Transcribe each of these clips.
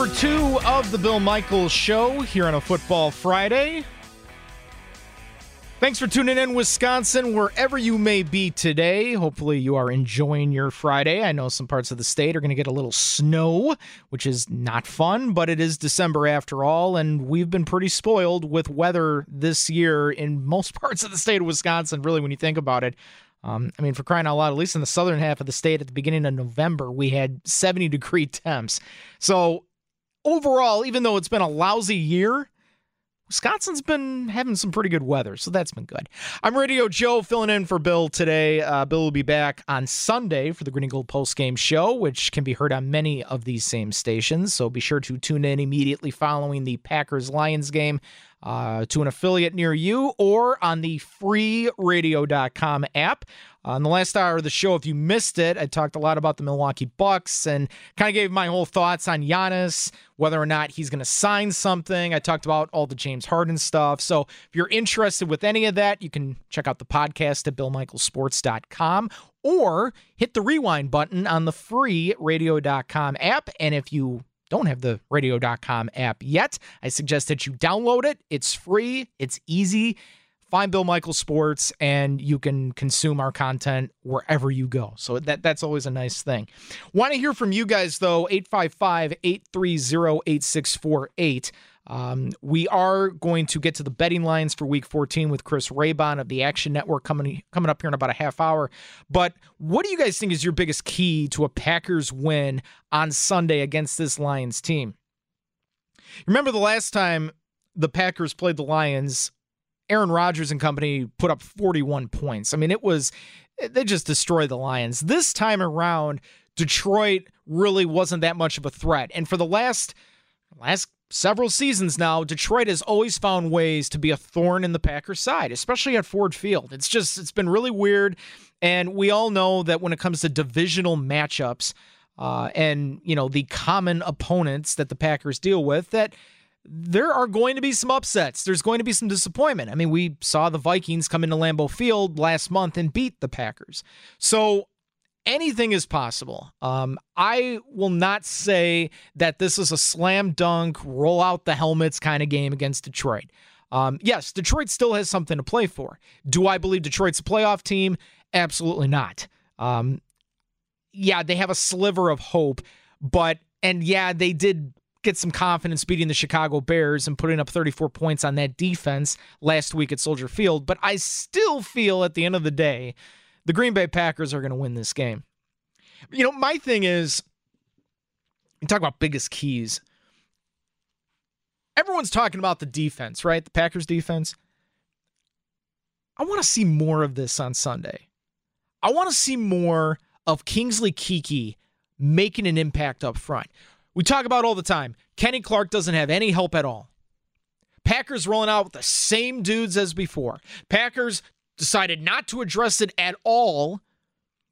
Number two of the Bill Michaels Show here on a Football Friday. Thanks for tuning in, Wisconsin, wherever you may be today. Hopefully, you are enjoying your Friday. I know some parts of the state are going to get a little snow, which is not fun, but it is December after all, and we've been pretty spoiled with weather this year in most parts of the state of Wisconsin, really, when you think about it. Um, I mean, for crying out loud, at least in the southern half of the state at the beginning of November, we had 70 degree temps. So, overall, even though it's been a lousy year, Wisconsin's been having some pretty good weather, so that's been good. I'm Radio Joe filling in for Bill today. Uh, Bill will be back on Sunday for the Green and Gold Post Game Show, which can be heard on many of these same stations. So be sure to tune in immediately following the Packers Lions game uh, to an affiliate near you or on the freeradio.com app. Uh, the last hour of the show, if you missed it, I talked a lot about the Milwaukee Bucks and kind of gave my whole thoughts on Giannis, whether or not he's going to sign something. I talked about all the James Harden stuff. So if you're interested with any of that, you can check out the podcast at BillMichaelSports.com or hit the rewind button on the free radio.com app. And if you don't have the radio.com app yet, I suggest that you download it. It's free, it's easy. Find Bill Michael Sports and you can consume our content wherever you go. So that that's always a nice thing. Want to hear from you guys though, 855-830-8648. Um, we are going to get to the betting lines for week 14 with Chris Raybon of the Action Network coming coming up here in about a half hour. But what do you guys think is your biggest key to a Packers win on Sunday against this Lions team? Remember the last time the Packers played the Lions, Aaron Rodgers and company put up 41 points. I mean, it was they just destroyed the Lions. This time around, Detroit really wasn't that much of a threat. And for the last last several seasons now, Detroit has always found ways to be a thorn in the Packers' side, especially at Ford Field. It's just it's been really weird, and we all know that when it comes to divisional matchups uh, and you know the common opponents that the Packers deal with, that there are going to be some upsets. There's going to be some disappointment. I mean, we saw the Vikings come into Lambeau Field last month and beat the Packers. So anything is possible. Um, I will not say that this is a slam dunk, roll out the helmets kind of game against Detroit. Um, yes, Detroit still has something to play for. Do I believe Detroit's a playoff team? Absolutely not. Um, yeah, they have a sliver of hope, but, and yeah, they did get some confidence beating the Chicago Bears and putting up 34 points on that defense last week at Soldier Field. But I still feel at the end of the day, the Green Bay Packers are going to win this game. You know, my thing is, you talk about biggest keys. Everyone's talking about the defense, right? The Packers defense. I want to see more of this on Sunday. I want to see more of Kingsley Keke making an impact up front. We talk about all the time. Kenny Clark doesn't have any help at all. Packers rolling out with the same dudes as before. Packers decided not to address it at all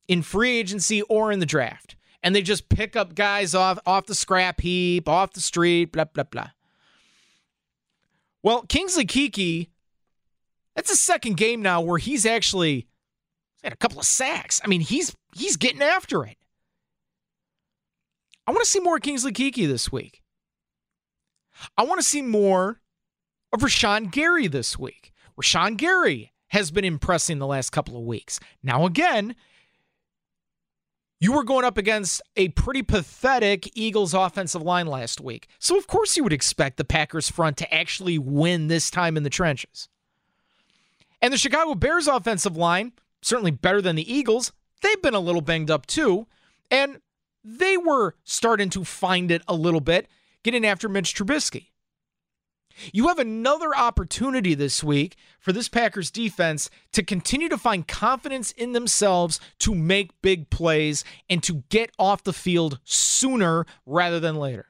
in free agency or in the draft. and they just pick up guys off off the scrap heap, off the street, blah blah blah. Well, Kingsley Keke, that's the second game now where he's actually had a couple of sacks. I mean, he's he's getting after it. I want to see more Kingsley Keke this week. I want to see more of Rashan Gary this week. Rashan Gary has been impressing the last couple of weeks. Now, again, you were going up against a pretty pathetic Eagles offensive line last week. So, of course, you would expect the Packers front to actually win this time in the trenches. And the Chicago Bears offensive line, certainly better than the Eagles, they've been a little banged up too. And they were starting to find it a little bit, getting after Mitch Trubisky. You have another opportunity this week for this Packers defense to continue to find confidence in themselves to make big plays and to get off the field sooner rather than later.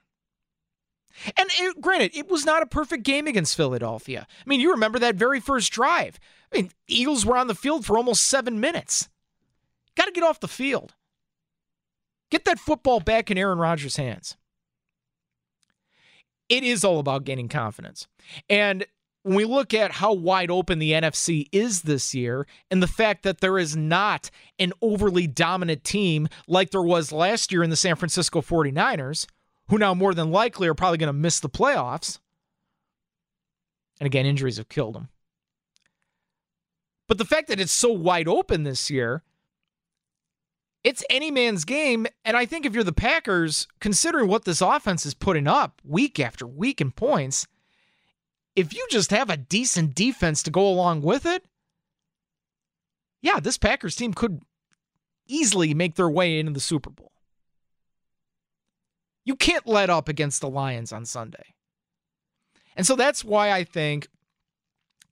And it, granted, it was not a perfect game against Philadelphia. I mean, you remember that very first drive. I mean, Eagles were on the field for almost seven minutes. Got to get off the field. Get that football back in Aaron Rodgers' hands it is all about gaining confidence. And when we look at how wide open the NFC is this year and the fact that there is not an overly dominant team like there was last year in the San Francisco 49ers, who now more than likely are probably going to miss the playoffs. And again, injuries have killed them. But the fact that it's so wide open this year it's any man's game. And I think if you're the Packers, considering what this offense is putting up week after week in points, if you just have a decent defense to go along with it, yeah, this Packers team could easily make their way into the Super Bowl. You can't let up against the Lions on Sunday. And so that's why I think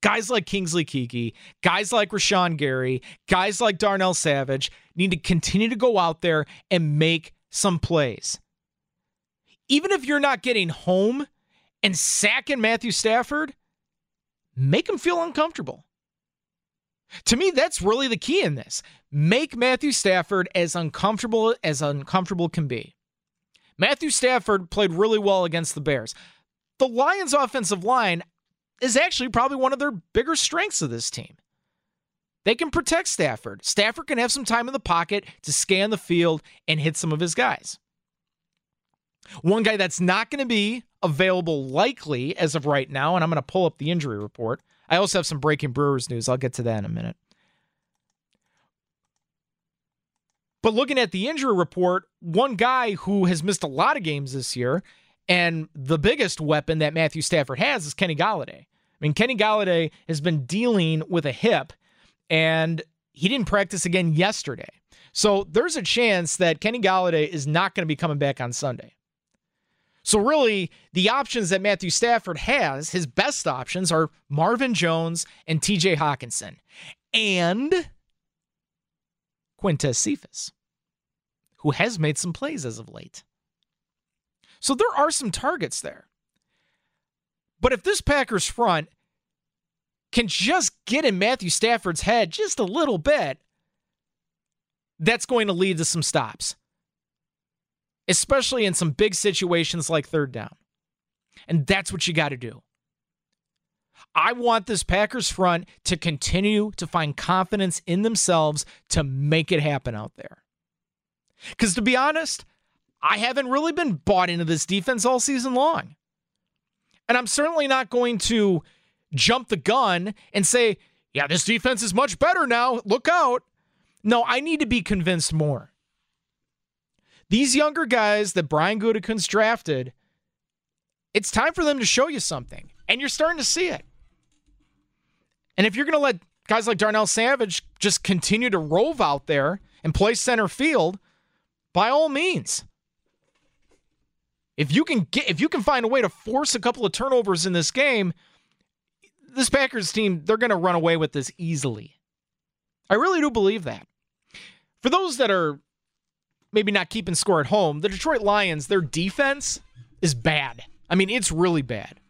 guys like Kingsley Keke, guys like Rashan Gary, guys like Darnell Savage need to continue to go out there and make some plays. Even if you're not getting home and sacking Matthew Stafford, make him feel uncomfortable. To me, that's really the key in this. Make Matthew Stafford as uncomfortable as uncomfortable can be. Matthew Stafford played really well against the Bears. The Lions' offensive line, is actually probably one of their bigger strengths of this team. They can protect Stafford. Stafford can have some time in the pocket to scan the field and hit some of his guys. One guy that's not going to be available likely as of right now, and I'm going to pull up the injury report. I also have some breaking Brewers news. I'll get to that in a minute. But looking at the injury report, one guy who has missed a lot of games this year and the biggest weapon that Matthew Stafford has is Kenny Golladay. I mean, Kenny Golladay has been dealing with a hip, and he didn't practice again yesterday. So there's a chance that Kenny Golladay is not going to be coming back on Sunday. So really, the options that Matthew Stafford has, his best options are Marvin Jones and TJ Hockenson and Quintez Cephus, who has made some plays as of late. So there are some targets there. But if this Packers front can just get in Matthew Stafford's head just a little bit, that's going to lead to some stops, especially in some big situations like third down. And that's what you got to do. I want this Packers front to continue to find confidence in themselves to make it happen out there. Because to be honest, I haven't really been bought into this defense all season long. And I'm certainly not going to jump the gun and say, yeah, this defense is much better now. Look out. No, I need to be convinced more. These younger guys that Brian Gutekunst drafted, it's time for them to show you something. And you're starting to see it. And if you're going to let guys like Darnell Savage just continue to rove out there and play center field, by all means. If you can get if you can find a way to force a couple of turnovers in this game, this Packers team, they're going to run away with this easily. I really do believe that. For those that are maybe not keeping score at home, the Detroit Lions, their defense is bad. I mean, it's really bad.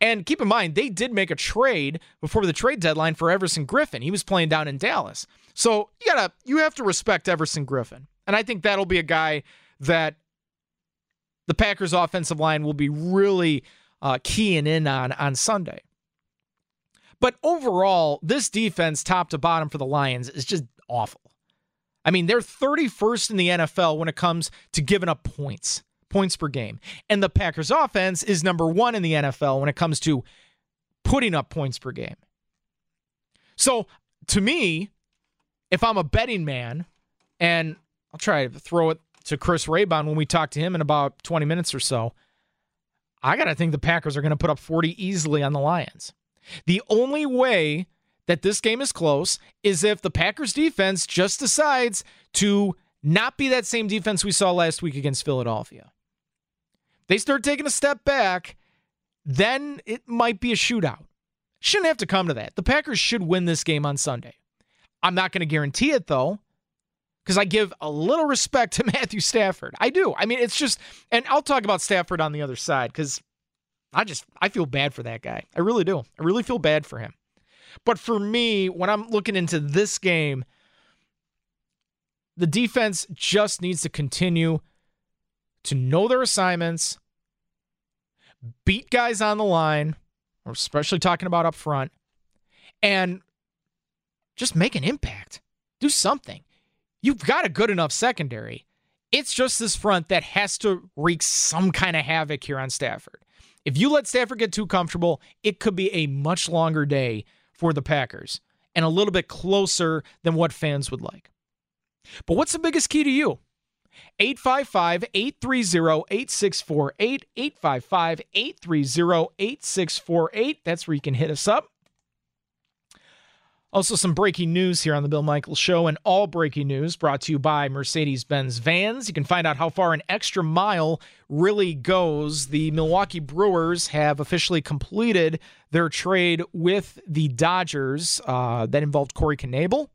And keep in mind, they did make a trade before the trade deadline for Everson Griffen. He was playing down in Dallas. So you gotta you have to respect Everson Griffen. And I think that'll be a guy that the Packers offensive line will be really uh, keying in on on Sunday. But overall, this defense, top to bottom for the Lions, is just awful. I mean, they're 31st in the NFL when it comes to giving up points, points per game. And the Packers offense is number one in the NFL when it comes to putting up points per game. So to me, if I'm a betting man, and I'll try to throw it to Chris Raybon when we talk to him in about 20 minutes or so, I got to think the Packers are going to put up 40 easily on the Lions. The only way that this game is close is if the Packers defense just decides to not be that same defense we saw last week against Philadelphia. They start taking a step back, then it might be a shootout. Shouldn't have to come to that. The Packers should win this game on Sunday. I'm not going to guarantee it though, because I give a little respect to Matthew Stafford. I do. I mean, it's just, and I'll talk about Stafford on the other side because I just, I feel bad for that guy. I really do. I really feel bad for him. But for me, when I'm looking into this game, the defense just needs to continue to know their assignments, beat guys on the line, or especially talking about up front, and just make an impact. Do something. You've got a good enough secondary. It's just this front that has to wreak some kind of havoc here on Stafford. If you let Stafford get too comfortable, it could be a much longer day for the Packers and a little bit closer than what fans would like. But what's the biggest key to you? 855 830 8648. 855 830 8648. That's where you can hit us up. Also, some breaking news here on the Bill Michaels Show, and all breaking news brought to you by Mercedes Benz Vans. You can find out how far an extra mile really goes. The Milwaukee Brewers have officially completed their trade with the Dodgers. Uh, that involved Corey Knebel.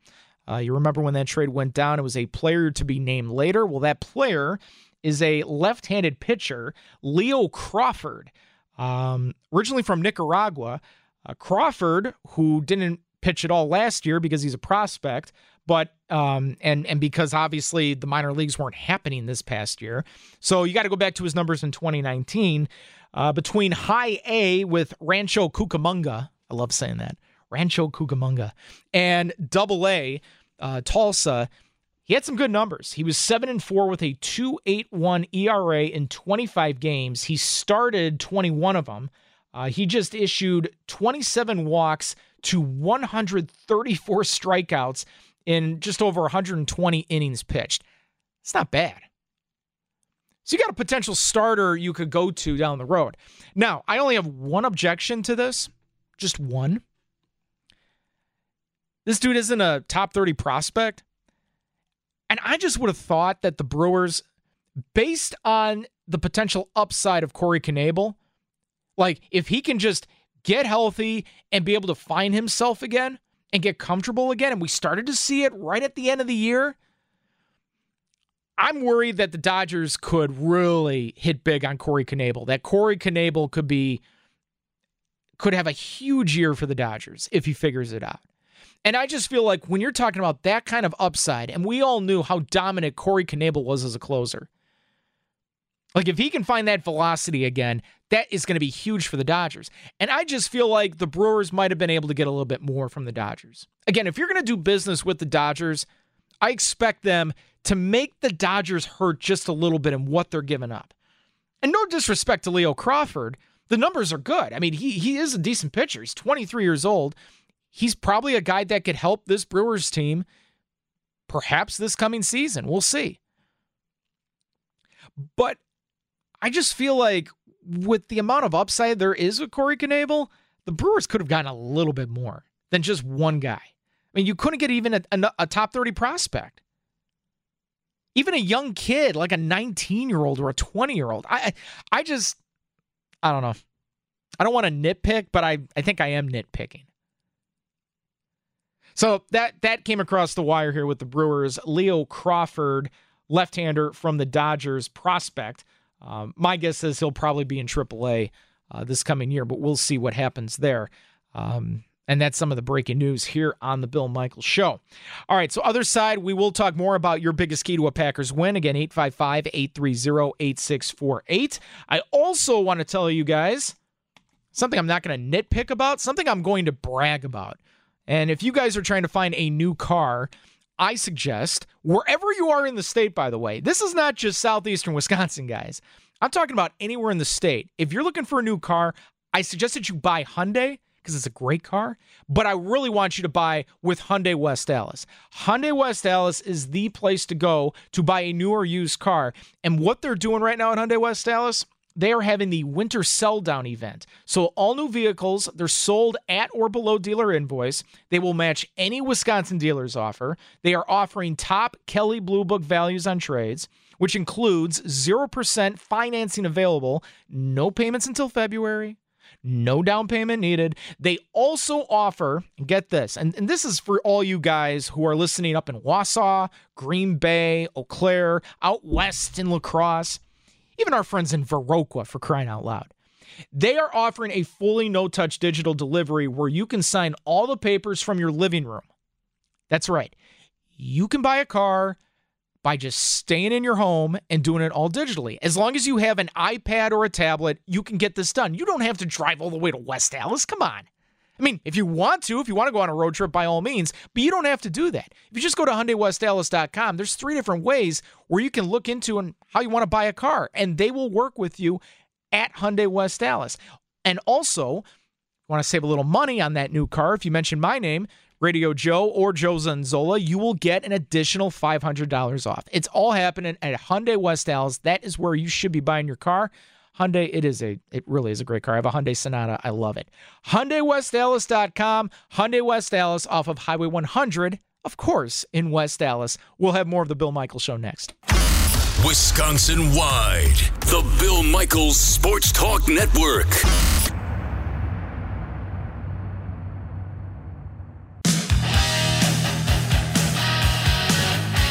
Uh, you remember when that trade went down, it was a player to be named later. Well, that player is a left handed pitcher, Leo Crawford, um, originally from Nicaragua. Uh, Crawford, who didn't pitch at all last year because he's a prospect, but um, and and because obviously the minor leagues weren't happening this past year, so you got to go back to his numbers in 2019. Uh, between High A with Rancho Cucamonga, I love saying that Rancho Cucamonga, and Double A uh, Tulsa. He had some good numbers. He was 7 and 4 with a 2.81 ERA in 25 games. He started 21 of them. Uh, he just issued 27 walks, to 134 strikeouts in just over 120 innings pitched. It's not bad. So you got a potential starter you could go to down the road. Now, I only have one objection to this, just one. This dude isn't a top 30 prospect. And I just would have thought that the Brewers, based on the potential upside of Corey Knebel, like if he can just get healthy and be able to find himself again and get comfortable again. And we started to see it right at the end of the year. I'm worried that the Dodgers could really hit big on Corey Knebel. That Corey Knebel could be could have a huge year for the Dodgers if he figures it out. And I just feel like when you're talking about that kind of upside, and we all knew how dominant Corey Knebel was as a closer. Like if he can find that velocity again, that is going to be huge for the Dodgers. And I just feel like the Brewers might have been able to get a little bit more from the Dodgers. Again, if you're going to do business with the Dodgers, I expect them to make the Dodgers hurt just a little bit in what they're giving up. And no disrespect to Leo Crawford, the numbers are good. I mean, he he is a decent pitcher. He's 23 years old. He's probably a guy that could help this Brewers team perhaps this coming season. We'll see. But I just feel like with the amount of upside there is with Corey Knebel, the Brewers could have gotten a little bit more than just one guy. I mean, you couldn't get even a, a, a top 30 prospect. Even a young kid, like a 19 year old or a 20 year old. I, I just, I don't know. I don't want to nitpick, but I, I think I am nitpicking. So that that came across the wire here with the Brewers. Leo Crawford, left-hander from the Dodgers prospect. Um, my guess is he'll probably be in AAA uh, this coming year, but we'll see what happens there. Um, And that's some of the breaking news here on the Bill Michaels Show. All right, so other side, we will talk more about your biggest key to a Packers win. Again, 855 830 8648. I also want to tell you guys something I'm not going to nitpick about, something I'm going to brag about. And if you guys are trying to find a new car, I suggest wherever you are in the state, by the way, this is not just southeastern Wisconsin, guys. I'm talking about anywhere in the state. If you're looking for a new car, I suggest that you buy Hyundai because it's a great car, but I really want you to buy with Hyundai West Allis. Hyundai West Allis is the place to go to buy a new or used car. And what they're doing right now at Hyundai West Allis, they are having the winter sell down event. So all new vehicles, they're sold at or below dealer invoice. They will match any Wisconsin dealer's offer. They are offering top Kelley Blue Book values on trades, which includes 0% financing available, no payments until February no down payment needed. They also offer, get this, and, and this is for all you guys who are listening up in Wausau, Green Bay, Eau Claire, out west in La Crosse, even our friends in Viroqua for crying out loud. They are offering a fully no touch digital delivery where you can sign all the papers from your living room. That's right. You can buy a car by just staying in your home and doing it all digitally. As long as you have an iPad or a tablet, you can get this done. You don't have to drive all the way to West Allis. Come on. I mean, if you want to, if you want to go on a road trip, by all means, but you don't have to do that. If you just go to HyundaiWestAllis.com, there's three different ways where you can look into and how you want to buy a car, and they will work with you at Hyundai West Allis. And also, want to save a little money on that new car, if you mention my name, Radio Joe or Joe Zanzola, you will get an additional $500 off. It's all happening at Hyundai West Allis. That is where you should be buying your car. Hyundai, it is a, it really is a great car. I have a Hyundai Sonata. I love it. HyundaiWestAllis.com. Hyundai West Allis off of Highway 100, of course, in West Allis. We'll have more of the Bill Michaels Show next. Wisconsin wide, the Bill Michaels Sports Talk Network.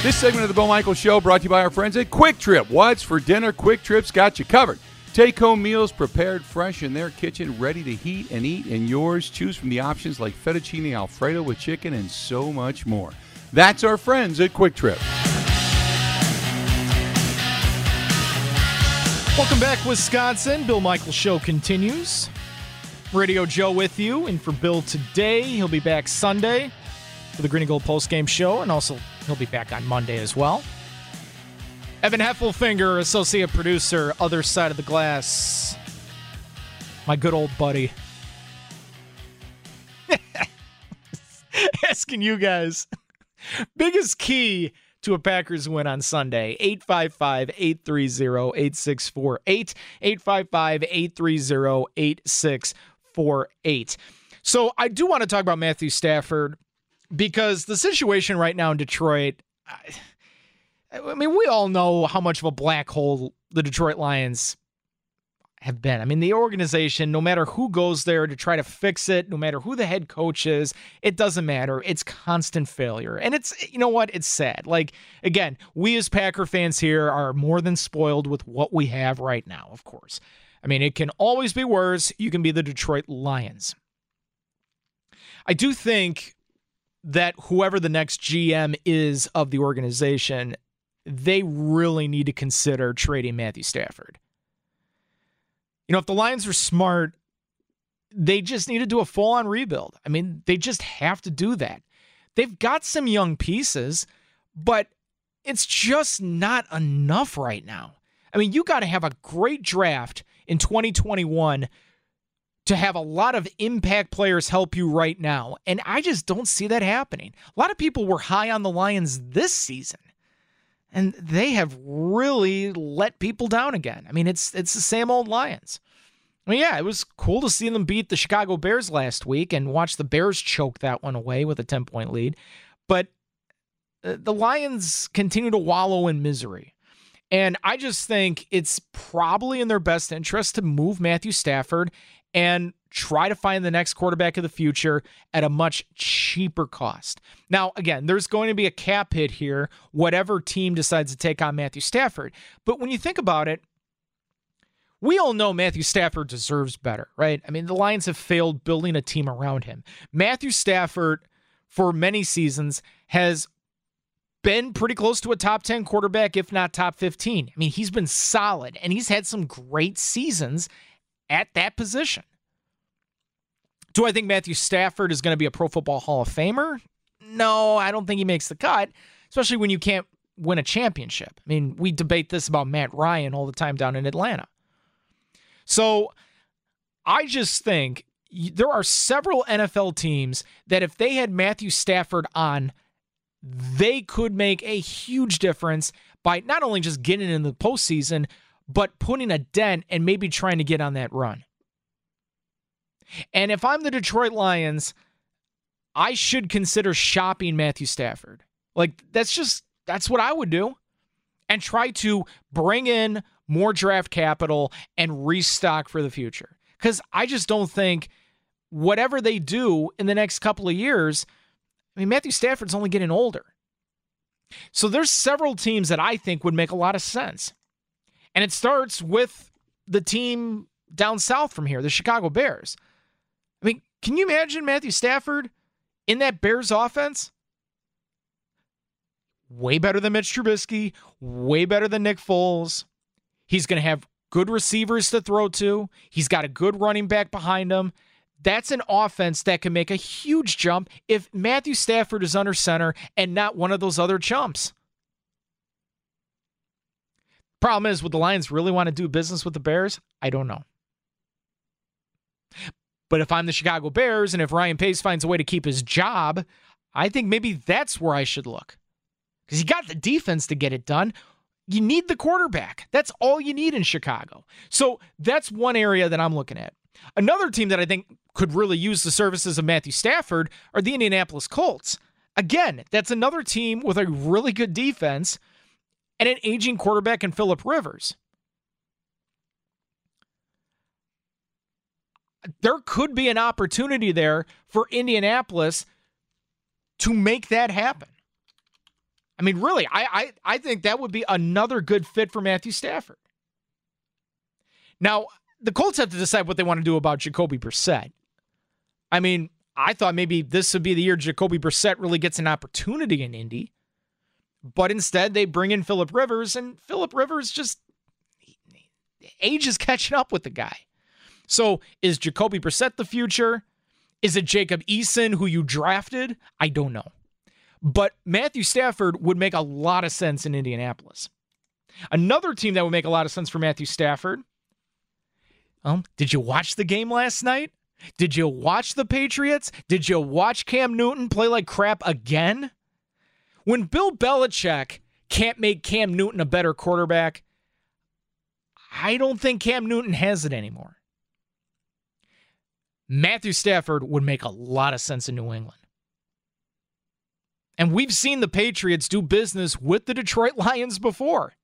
This segment of the Bill Michaels Show brought to you by our friends at QuikTrip. What's for dinner? QuikTrip's got you covered. Take home meals prepared fresh in their kitchen, ready to heat and eat, and yours. Choose from the options like fettuccine alfredo with chicken and so much more. That's our friends at QuikTrip. Welcome back, Wisconsin. Bill Michaels Show continues. Radio Joe with you, and for Bill today, he'll be back Sunday for the Green and Gold Post Game Show, and also he'll be back on Monday as well. Evan Heffelfinger, associate producer, other side of the glass. My good old buddy. Asking you guys, biggest key to a Packers win on Sunday. 855 830 8648. 855 830 8648. So I do want to talk about Matthew Stafford because the situation right now in Detroit, I, I mean, we all know how much of a black hole the Detroit Lions have been. I mean, the organization, no matter who goes there to try to fix it, no matter who the head coach is, it doesn't matter. It's constant failure. And it's, you know what? It's sad. Like, again, we as Packer fans here are more than spoiled with what we have right now, of course. I mean, it can always be worse. You can be the Detroit Lions. I do think that whoever the next GM is of the organization, they really need to consider trading Matthew Stafford. You know, if the Lions were smart, they just need to do a full on rebuild. I mean, they just have to do that. They've got some young pieces, but it's just not enough right now. I mean, you got to have a great draft in 2021 to have a lot of impact players help you right now. And I just don't see that happening. A lot of people were high on the Lions this season. And they have really let people down again. I mean, it's it's the same old Lions. I mean, yeah, it was cool to see them beat the Chicago Bears last week and watch the Bears choke that one away with a 10 point lead. But uh, the Lions continue to wallow in misery. And I just think it's probably in their best interest to move Matthew Stafford and try to find the next quarterback of the future at a much cheaper cost. Now, again, there's going to be a cap hit here, whatever team decides to take on Matthew Stafford. But when you think about it, we all know Matthew Stafford deserves better, right? I mean, the Lions have failed building a team around him. Matthew Stafford, for many seasons, has been pretty close to a top 10 quarterback, if not top 15. I mean, he's been solid and he's had some great seasons at that position. Do I think Matthew Stafford is going to be a Pro Football Hall of Famer? No, I don't think he makes the cut, especially when you can't win a championship. I mean, we debate this about Matt Ryan all the time down in Atlanta. So I just think there are several NFL teams that if they had Matthew Stafford on, they could make a huge difference by not only just getting in the postseason, but putting a dent and maybe trying to get on that run. And if I'm the Detroit Lions, I should consider shopping Matthew Stafford. Like that's just that's what I would do. And try to bring in more draft capital and restock for the future. Cuz I just don't think whatever they do in the next couple of years, I mean Matthew Stafford's only getting older. So there's several teams that I think would make a lot of sense. And it starts with the team down south from here, the Chicago Bears. I mean, can you imagine Matthew Stafford in that Bears offense? Way better than Mitch Trubisky, way better than Nick Foles. He's going to have good receivers to throw to. He's got a good running back behind him. That's an offense that can make a huge jump if Matthew Stafford is under center and not one of those other chumps. Problem is, would the Lions really want to do business with the Bears? I don't know. But if I'm the Chicago Bears and if Ryan Pace finds a way to keep his job, I think maybe that's where I should look. Because you got the defense to get it done. You need the quarterback. That's all you need in Chicago. So that's one area that I'm looking at. Another team that I think could really use the services of Matthew Stafford are the Indianapolis Colts. Again, that's another team with a really good defense and an aging quarterback in Philip Rivers. There could be an opportunity there for Indianapolis to make that happen. I mean, really, I, I, I think that would be another good fit for Matthew Stafford. Now, the Colts have to decide what they want to do about Jacoby Brissett. I mean, I thought maybe this would be the year Jacoby Brissett really gets an opportunity in Indy. But instead, they bring in Philip Rivers, and Philip Rivers just age is catching up with the guy. So is Jacoby Brissett the future? Is it Jacob Eason who you drafted? I don't know. But Matthew Stafford would make a lot of sense in Indianapolis. Another team that would make a lot of sense for Matthew Stafford. Um, did you watch the game last night? Did you watch the Patriots? Did you watch Cam Newton play like crap again? When Bill Belichick can't make Cam Newton a better quarterback, I don't think Cam Newton has it anymore. Matthew Stafford would make a lot of sense in New England. And we've seen the Patriots do business with the Detroit Lions before.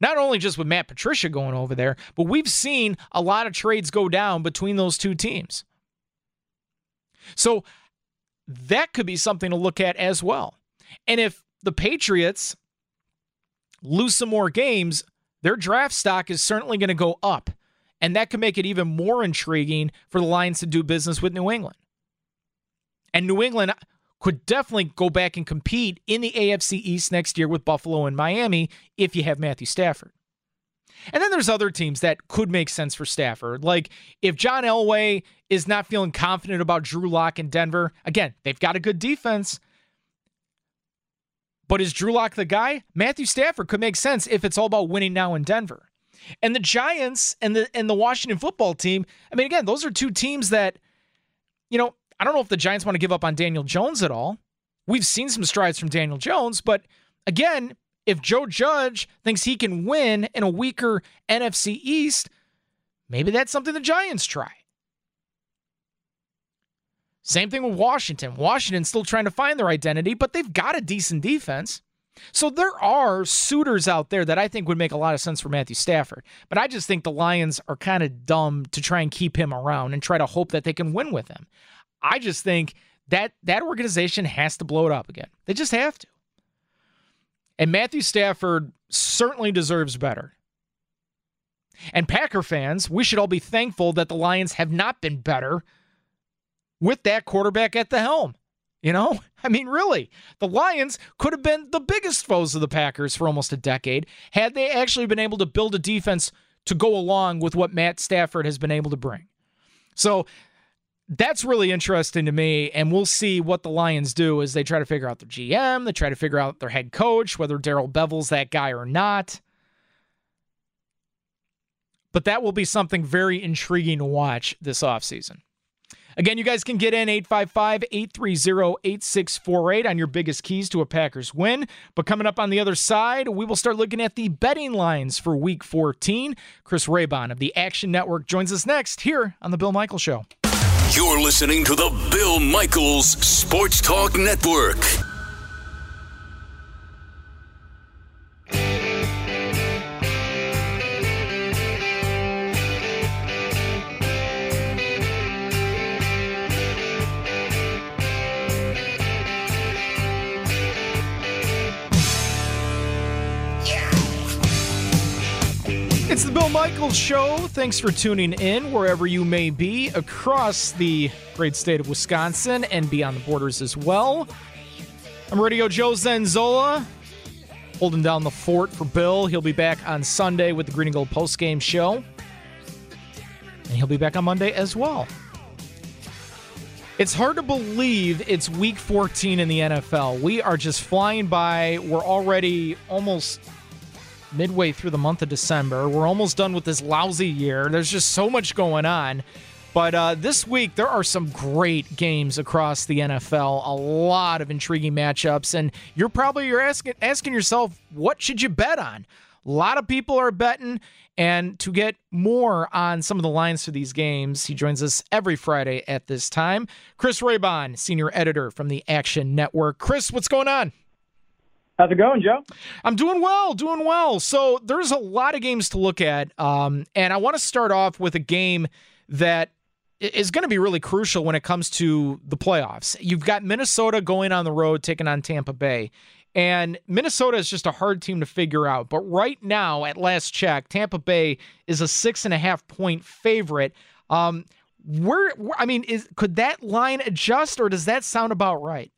Not only just with Matt Patricia going over there, but we've seen a lot of trades go down between those two teams. So that could be something to look at as well. And if the Patriots lose some more games, their draft stock is certainly going to go up. And that could make it even more intriguing for the Lions to do business with New England. And New England could definitely go back and compete in the AFC East next year with Buffalo and Miami if you have Matthew Stafford. And then there's other teams that could make sense for Stafford. Like if John Elway is not feeling confident about Drew Lock in Denver, again, they've got a good defense. But is Drew Lock the guy? Matthew Stafford could make sense if it's all about winning now in Denver. And the Giants and the and the Washington football team, I mean, again, those are two teams that, you know, I don't know if the Giants want to give up on Daniel Jones at all. We've seen some strides from Daniel Jones, but again, if Joe Judge thinks he can win in a weaker NFC East, maybe that's something the Giants try. Same thing with Washington. Washington's still trying to find their identity, but they've got a decent defense. So there are suitors out there that I think would make a lot of sense for Matthew Stafford. But I just think the Lions are kind of dumb to try and keep him around and try to hope that they can win with him. I just think that that organization has to blow it up again. They just have to. And Matthew Stafford certainly deserves better. And Packer fans, we should all be thankful that the Lions have not been better with that quarterback at the helm. You know, I mean, really, the Lions could have been the biggest foes of the Packers for almost a decade had they actually been able to build a defense to go along with what Matt Stafford has been able to bring. So that's really interesting to me. And we'll see what the Lions do as they try to figure out their GM, they try to figure out their head coach, whether Darrell Bevell's that guy or not. But that will be something very intriguing to watch this offseason. Again, you guys can get in 855 830 8648 on your biggest keys to a Packers win. But coming up on the other side, we will start looking at the betting lines for week 14. Chris Raybon of the Action Network joins us next here on The Bill Michaels Show. You're listening to The Bill Michaels Sports Talk Network. The Bill Michaels Show. Thanks for tuning in wherever you may be across the great state of Wisconsin and beyond the borders as well. I'm Radio Joe Zanzola, holding down the fort for Bill. He'll be back on Sunday with the Green and Gold Post Game show. And he'll be back on Monday as well. It's hard to believe it's week 14 in the NFL. We are just flying by. We're already almost midway through the month of December. We're almost done with this lousy year. There's just so much going on. But uh, this week, there are some great games across the NFL. A lot of intriguing matchups, and you're probably you're asking asking yourself, what should you bet on? A lot of people are betting, and to get more on some of the lines for these games, he joins us every Friday at this time. Chris Raybon, senior editor from the Action Network. Chris, what's going on? How's it going, Joe? I'm doing well, doing well. So there's a lot of games to look at, um, and I want to start off with a game that is going to be really crucial when it comes to the playoffs. You've got Minnesota going on the road, taking on Tampa Bay. And Minnesota is just a hard team to figure out. But right now, at last check, Tampa Bay is a six and a half point favorite. Um, where, I mean, is could that line adjust, or does that sound about right?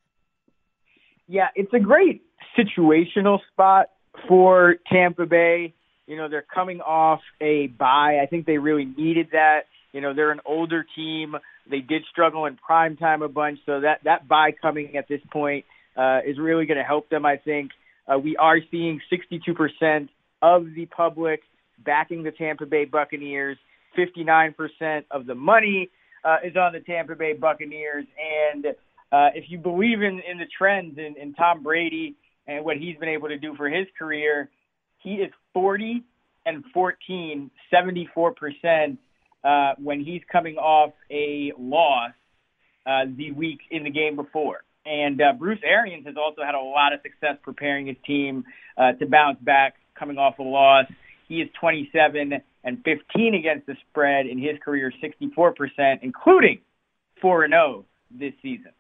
Yeah, it's a great situational spot for Tampa Bay. You know, they're coming off a bye. I think they really needed that. You know, they're an older team. They did struggle in prime time a bunch, so that that bye coming at this point uh, is really going to help them. I think uh, we are seeing 62% of the public backing the Tampa Bay Buccaneers. 59% of the money uh, is on the Tampa Bay Buccaneers, and uh, if you believe in in the trends in, in Tom Brady and what he's been able to do for his career, he is 40 and 14, 74% uh, when he's coming off a loss uh, the week in the game before. And uh, Bruce Arians has also had a lot of success preparing his team uh, to bounce back coming off a loss. He is 27 and 15 against the spread in his career, 64%, including 4 0 this season.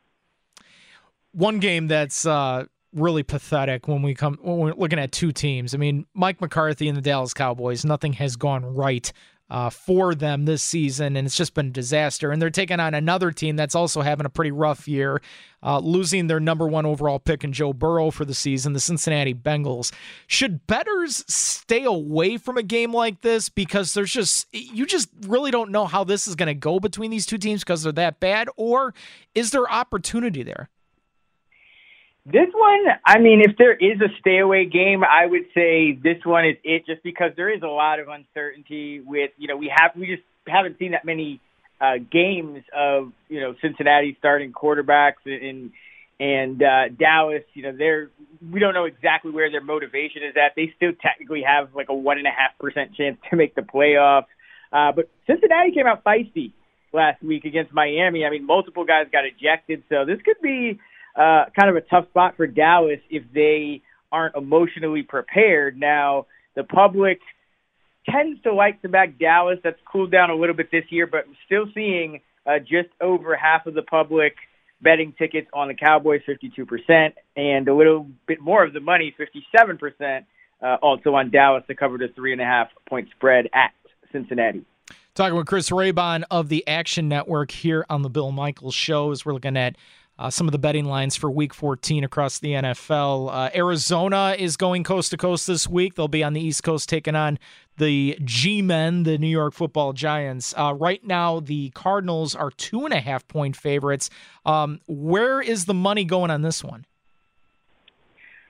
One game that's uh, really pathetic when we come when we're looking at two teams. I mean, Mike McCarthy and the Dallas Cowboys, nothing has gone right uh, for them this season, and it's just been a disaster. And they're taking on another team that's also having a pretty rough year, uh, losing their number one overall pick in Joe Burrow for the season, the Cincinnati Bengals. Should betters stay away from a game like this because there's just you just really don't know how this is going to go between these two teams because they're that bad, or is there opportunity there? This one, I mean, if there is a stay away game, I would say this one is it just because there is a lot of uncertainty with, you know, we have, we just haven't seen that many uh, games of, you know, Cincinnati starting quarterbacks and, and uh, Dallas, you know, they're, we don't know exactly where their motivation is at. They still technically have like a one and a half percent chance to make the playoffs. Uh, but Cincinnati came out feisty last week against Miami. I mean, multiple guys got ejected, so this could be uh, kind of a tough spot for Dallas if they aren't emotionally prepared. Now, the public tends to like to back Dallas. That's cooled down a little bit this year, but still seeing uh, just over half of the public betting tickets on the Cowboys, 52%, and a little bit more of the money, 57%, uh, also on Dallas to cover the three and a half point spread at Cincinnati. Talking with Chris Raybon of the Action Network here on the Bill Michaels Show as we're looking at uh, some of the betting lines for Week 14 across the NFL. Uh, Arizona is going coast to coast this week. They'll be on the East Coast taking on the G-men, the New York Football Giants. Uh, right now, the Cardinals are two and a half point favorites. Um, where is the money going on this one?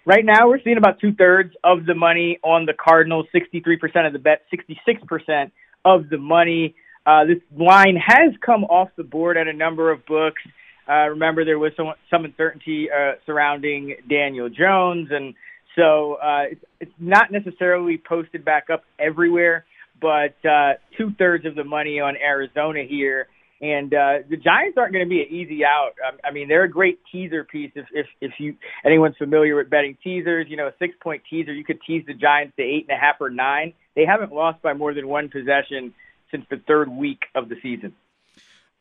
Right now, we're seeing about two thirds of the money on the Cardinals, 63% of the bet, 66% of the money. Uh, this line has come off the board at a number of books. Uh, remember, there was some, some uncertainty uh, surrounding Daniel Jones, and so uh, it's, it's not necessarily posted back up everywhere, but uh, two thirds of the money on Arizona here. And uh, the Giants aren't going to be an easy out. Um, I mean, they're a great teaser piece. If if if you anyone's familiar with betting teasers, you know a six point teaser, you could tease the Giants to eight and a half or nine. They haven't lost by more than one possession since the third week of the season.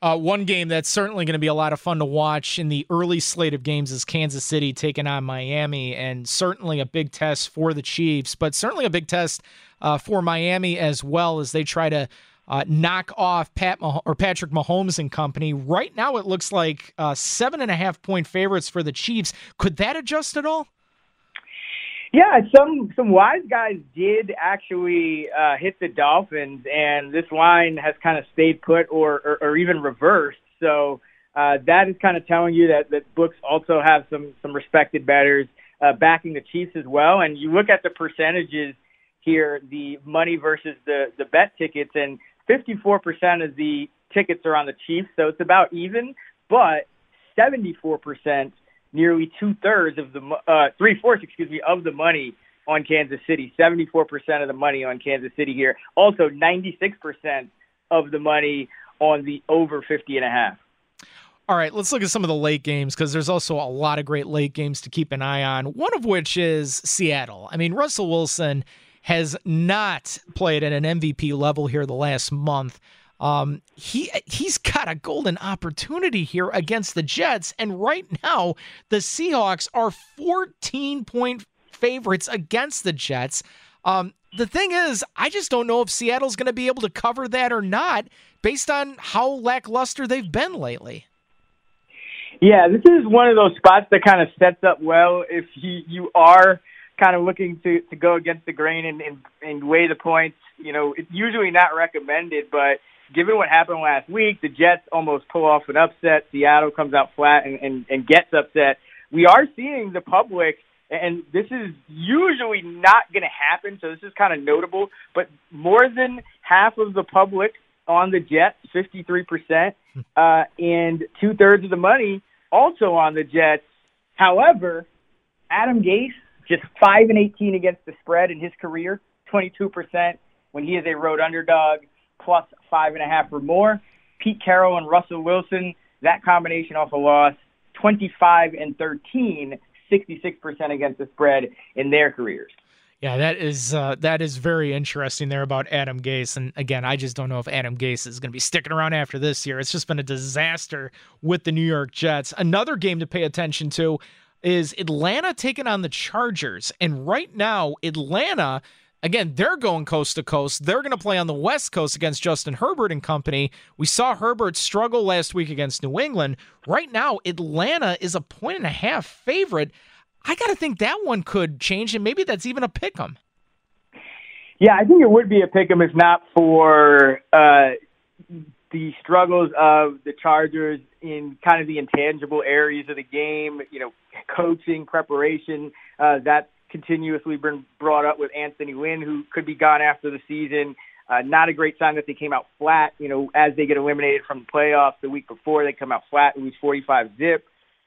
Uh, one game that's certainly going to be a lot of fun to watch in the early slate of games is Kansas City taking on Miami, and certainly a big test for the Chiefs, but certainly a big test uh, for Miami as well as they try to uh, knock off Pat Mah- or Patrick Mahomes and company. Right now, it looks like uh, seven and a half point favorites for the Chiefs. Could that adjust at all? Yeah, some some wise guys did actually uh, hit the Dolphins, and this line has kind of stayed put or or, or even reversed. So uh, that is kind of telling you that that books also have some some respected bettors uh, backing the Chiefs as well. And you look at the percentages here, the money versus the the bet tickets, and 54% of the tickets are on the Chiefs, so it's about even. But 74% nearly two thirds of the uh, three fourths, excuse me, of the money on Kansas City. Seventy four percent of the money on Kansas City here. Also, ninety six percent of the money on the over 50 and a half. All right, let's look at some of the late games because there's also a lot of great late games to keep an eye on. One of which is Seattle. I mean, Russell Wilson has not played at an MVP level here the last month. Um, he he's got a golden opportunity here against the Jets, and right now the Seahawks are 14 point favorites against the Jets. Um, the thing is, I just don't know if Seattle's going to be able to cover that or not, based on how lackluster they've been lately. Yeah, this is one of those spots that kind of sets up well if you you are kind of looking to to go against the grain and and, and weigh the points. You know, it's usually not recommended, but given what happened last week, the Jets almost pull off an upset. Seattle comes out flat and, and, and gets upset. We are seeing the public, and this is usually not going to happen, so this is kind of notable, but more than half of the public on the Jets, 53%, uh, and two thirds of the money also on the Jets. However, Adam Gase, just 5 and 18 against the spread in his career, 22% when he is a road underdog plus five and a half or more. Pete Carroll and Russell Wilson, that combination off a loss, 25 and 13, 66% against the spread in their careers. Yeah, that is uh, that is very interesting there about Adam Gase. And again, I just don't know if Adam Gase is going to be sticking around after this year. It's just been a disaster with the New York Jets. Another game to pay attention to is Atlanta taking on the Chargers. And right now, Atlanta Again, they're going coast to coast. They're going to play on the West Coast against Justin Herbert and company. We saw Herbert struggle last week against New England. Right now, Atlanta is a point and a half favorite. I got to think that one could change, and maybe that's even a pick 'em. Yeah, I think it would be a pick 'em if not for uh, the struggles of the Chargers in kind of the intangible areas of the game. You know, coaching, preparation. Uh, that continuously been brought up with Anthony Lynn, who could be gone after the season. Uh, not a great sign that they came out flat. You know, as they get eliminated from the playoffs the week before, they come out flat, lose 45 zip.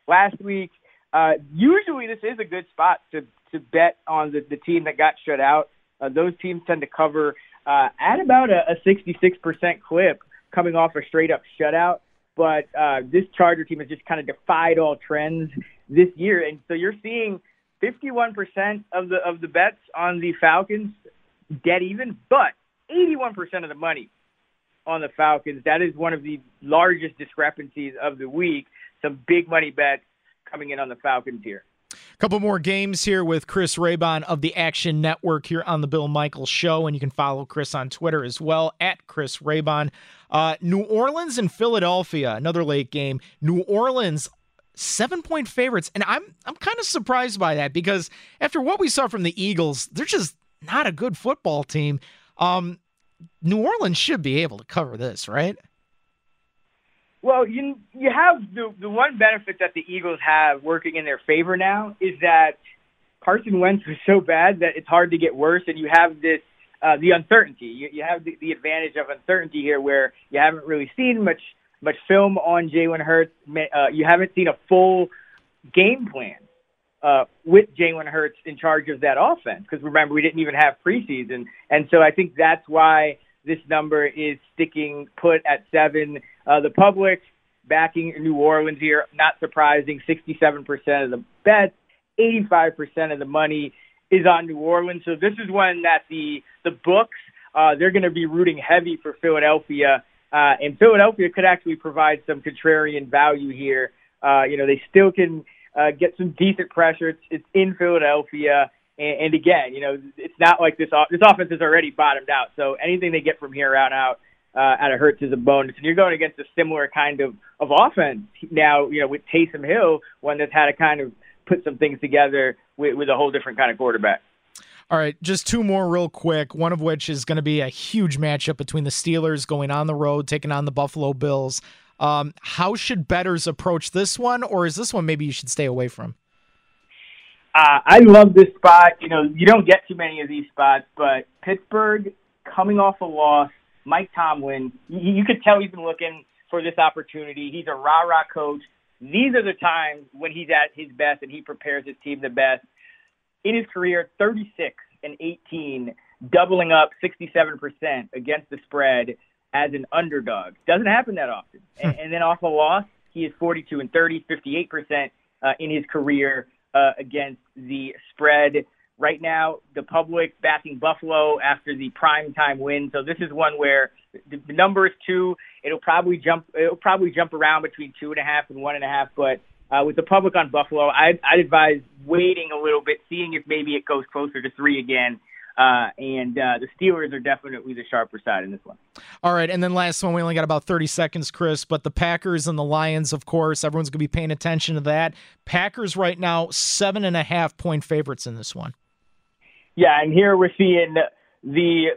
Last week, uh, usually this is a good spot to to bet on the, the team that got shut out. Uh, those teams tend to cover uh, at about a, a 66% clip coming off a straight up shutout. But uh, this Charger team has just kind of defied all trends this year, and so you're seeing 51% of the of the bets on the Falcons dead even, but 81% of the money on the Falcons. That is one of the largest discrepancies of the week. Some big money bets coming in on the Falcons here. couple more games here with Chris Raybon of the Action Network here on the Bill Michaels Show, and you can follow Chris on Twitter as well at Chris Raybon. Uh, New Orleans and Philadelphia, another late game. New Orleans seven point favorites, and I'm I'm kind of surprised by that because after what we saw from the Eagles, they're just not a good football team. Um, New Orleans should be able to cover this, right? Well, you you have the the one benefit that the Eagles have working in their favor now is that Carson Wentz was so bad that it's hard to get worse, and you have this uh, the uncertainty. You, you have the, the advantage of uncertainty here, where you haven't really seen much much film on Jalen Hurts. Uh, you haven't seen a full game plan uh, with Jalen Hurts in charge of that offense. Because remember, we didn't even have preseason, and so I think that's why this number is sticking put at seven. Uh, the public backing New Orleans here, not surprising. 67% of the bets, 85% of the money is on New Orleans. So this is one that the the books uh, they're going to be rooting heavy for Philadelphia, uh, and Philadelphia could actually provide some contrarian value here. Uh, you know, they still can uh, get some decent pressure. It's, it's in Philadelphia. And, and again, you know, it's not like this. This offense is already bottomed out. So anything they get from here on out, uh, out of Hurts is a bonus. And you're going against a similar kind of of offense now. You know, with Taysom Hill, one that's had to kind of put some things together with, with a whole different kind of quarterback. All right, just two more real quick. One of which is going to be a huge matchup between the Steelers going on the road, taking on the Buffalo Bills. Um, how should betters approach this one, or is this one maybe you should stay away from? Uh, I love this spot. You know, you don't get too many of these spots, but Pittsburgh coming off a loss, Mike Tomlin, you, you could tell he's been looking for this opportunity. He's a rah rah coach. These are the times when he's at his best and he prepares his team the best. In his career, 36 and 18, doubling up 67% against the spread as an underdog. Doesn't happen that often. and, and then off a loss, he is 42 and 30, 58% uh, in his career uh, against the spread. Right now, the public backing Buffalo after the prime time win. So this is one where the, the number is two. It'll probably jump. It'll probably jump around between two and a half and one and a half. But uh, with the public on Buffalo, I'd, I'd advise waiting a little bit, seeing if maybe it goes closer to three again. Uh, and uh, the Steelers are definitely the sharper side in this one. All right, and then last one, we only got about 30 seconds, Chris, but the Packers and the Lions, of course, everyone's going to be paying attention to that. Packers right now, seven and a half point favorites in this one. Yeah, and here we're seeing the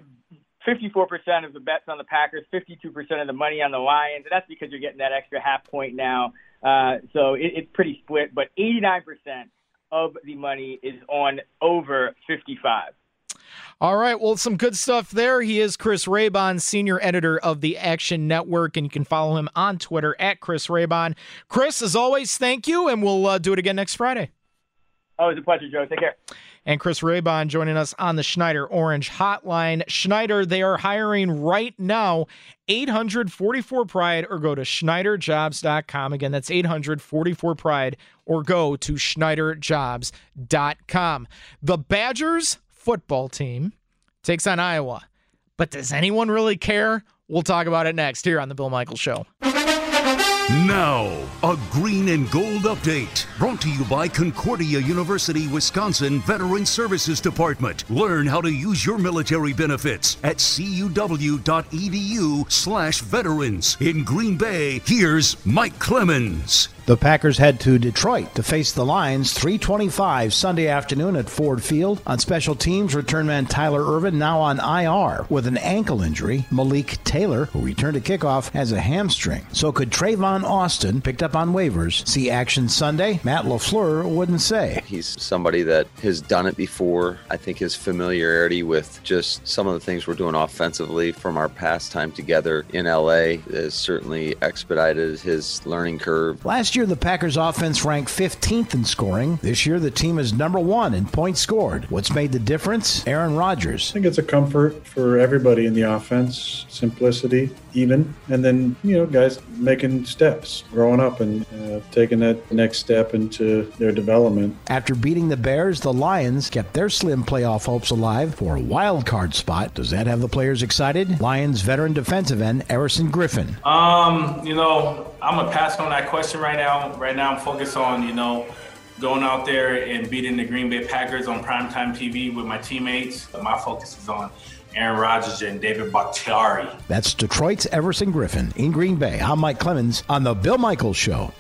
54% of the bets on the Packers, 52% of the money on the Lions, and that's because you're getting that extra half point now. Uh, so it, it's pretty split, but 89% of the money is on over 55. All right. Well, some good stuff there. He is Chris Raybon, senior editor of the Action Network, and you can follow him on Twitter at Chris Raybon. Chris, as always, thank you, and we'll uh, do it again next Friday. Oh, it's a pleasure, Joe. Take care. And Chris Raybon joining us on the Schneider Orange Hotline. Schneider, they are hiring right now. 844 Pride or go to SchneiderJobs.com. Again, that's 844 Pride or go to SchneiderJobs.com. The Badgers football team takes on Iowa. But does anyone really care? We'll talk about it next here on The Bill Michaels Show. Now, a green and gold update brought to you by Concordia University, Wisconsin Veteran Services Department. Learn how to use your military benefits at cuw.edu/slash veterans. In Green Bay, here's Mike Clemens. The Packers head to Detroit to face the Lions 325 Sunday afternoon at Ford Field. On special teams, return man Tyler Ervin now on IR with an ankle injury. Malik Taylor, who returned to kickoff, has a hamstring. So could Tavon Austin, picked up on waivers, see action Sunday? Matt LaFleur wouldn't say. He's somebody that has done it before. I think his familiarity with just some of the things we're doing offensively from our past time together in LA has certainly expedited his learning curve. Last year, the Packers offense ranked 15th in scoring. This year, the team is number one in points scored. What's made the difference? Aaron Rodgers. I think it's a comfort for everybody in the offense, simplicity, even, and then, you know, guys making steps, growing up and uh, taking that next step into their development. After beating the Bears, the Lions kept their slim playoff hopes alive for a wild card spot. Does that have the players excited? Lions veteran defensive end Everson Griffen. Um, you know, I'm gonna pass on that question right now. Right now, I'm focused on you know going out there and beating the Green Bay Packers on primetime TV with my teammates. My focus is on Aaron Rodgers and David Bakhtiari. That's Detroit's Everson Griffen in Green Bay. I'm Mike Clemens on The Bill Michaels Show.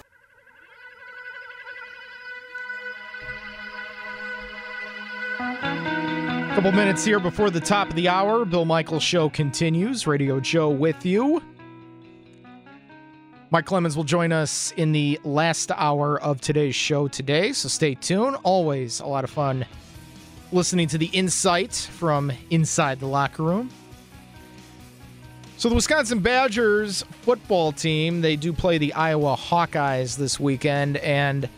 A Couple minutes here before the top of the hour. Bill Michaels Show continues. Radio Joe with you. Mike Clemens will join us in the last hour of today's show today, so stay tuned. Always a lot of fun listening to the insight from inside the locker room. So the Wisconsin Badgers football team, they do play the Iowa Hawkeyes this weekend and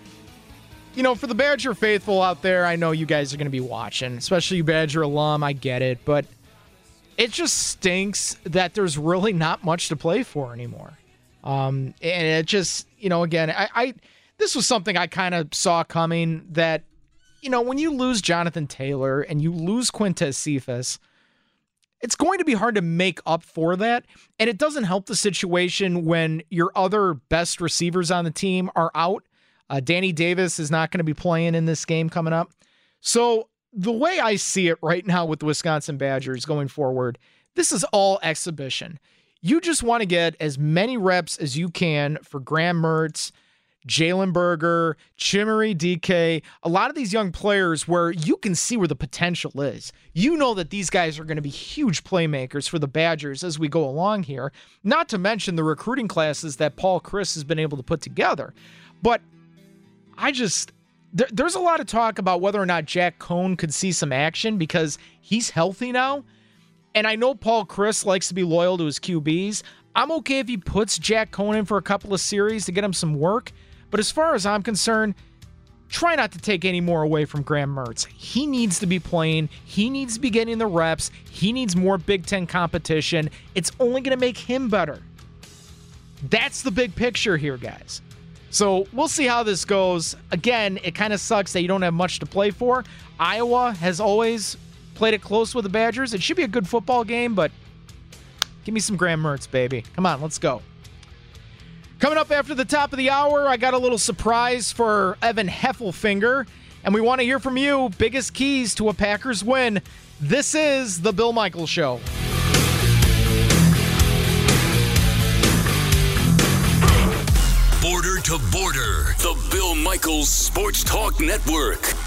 you know, for the Badger faithful out there, I know you guys are going to be watching, especially you Badger alum. I get it, but it just stinks that there's really not much to play for anymore. Um, and it just, you know, again, I, I this was something I kind of saw coming that, you know, when you lose Jonathan Taylor and you lose Quintez Cephus, it's going to be hard to make up for that. And it doesn't help the situation when your other best receivers on the team are out uh, Danny Davis is not going to be playing in this game coming up. So, the way I see it right now with the Wisconsin Badgers going forward, this is all exhibition. You just want to get as many reps as you can for Graham Mertz, Jalen Berger, Chimere Dike, a lot of these young players where you can see where the potential is. You know that these guys are going to be huge playmakers for the Badgers as we go along here, not to mention the recruiting classes that Paul Chryst has been able to put together. But I just there, there's a lot of talk about whether or not Jack Coan could see some action because he's healthy now. And I know Paul Chryst likes to be loyal to his QBs. I'm okay if he puts Jack Coan in for a couple of series to get him some work. But as far as I'm concerned, try not to take any more away from Graham Mertz. He needs to be playing. He needs to be getting the reps. He needs more Big Ten competition. It's only going to make him better. That's the big picture here, guys. So we'll see how this goes. Again, it kind of sucks that you don't have much to play for. Iowa has always played it close with the Badgers. It should be a good football game, but give me some Graham Mertz, baby. Come on, let's go. Coming up after the top of the hour, I got a little surprise for Evan Heffelfinger, and we want to hear from you. Biggest keys to a Packers win. This is the Bill Michaels Show. Border to Border, the Bill Michaels Sports Talk Network.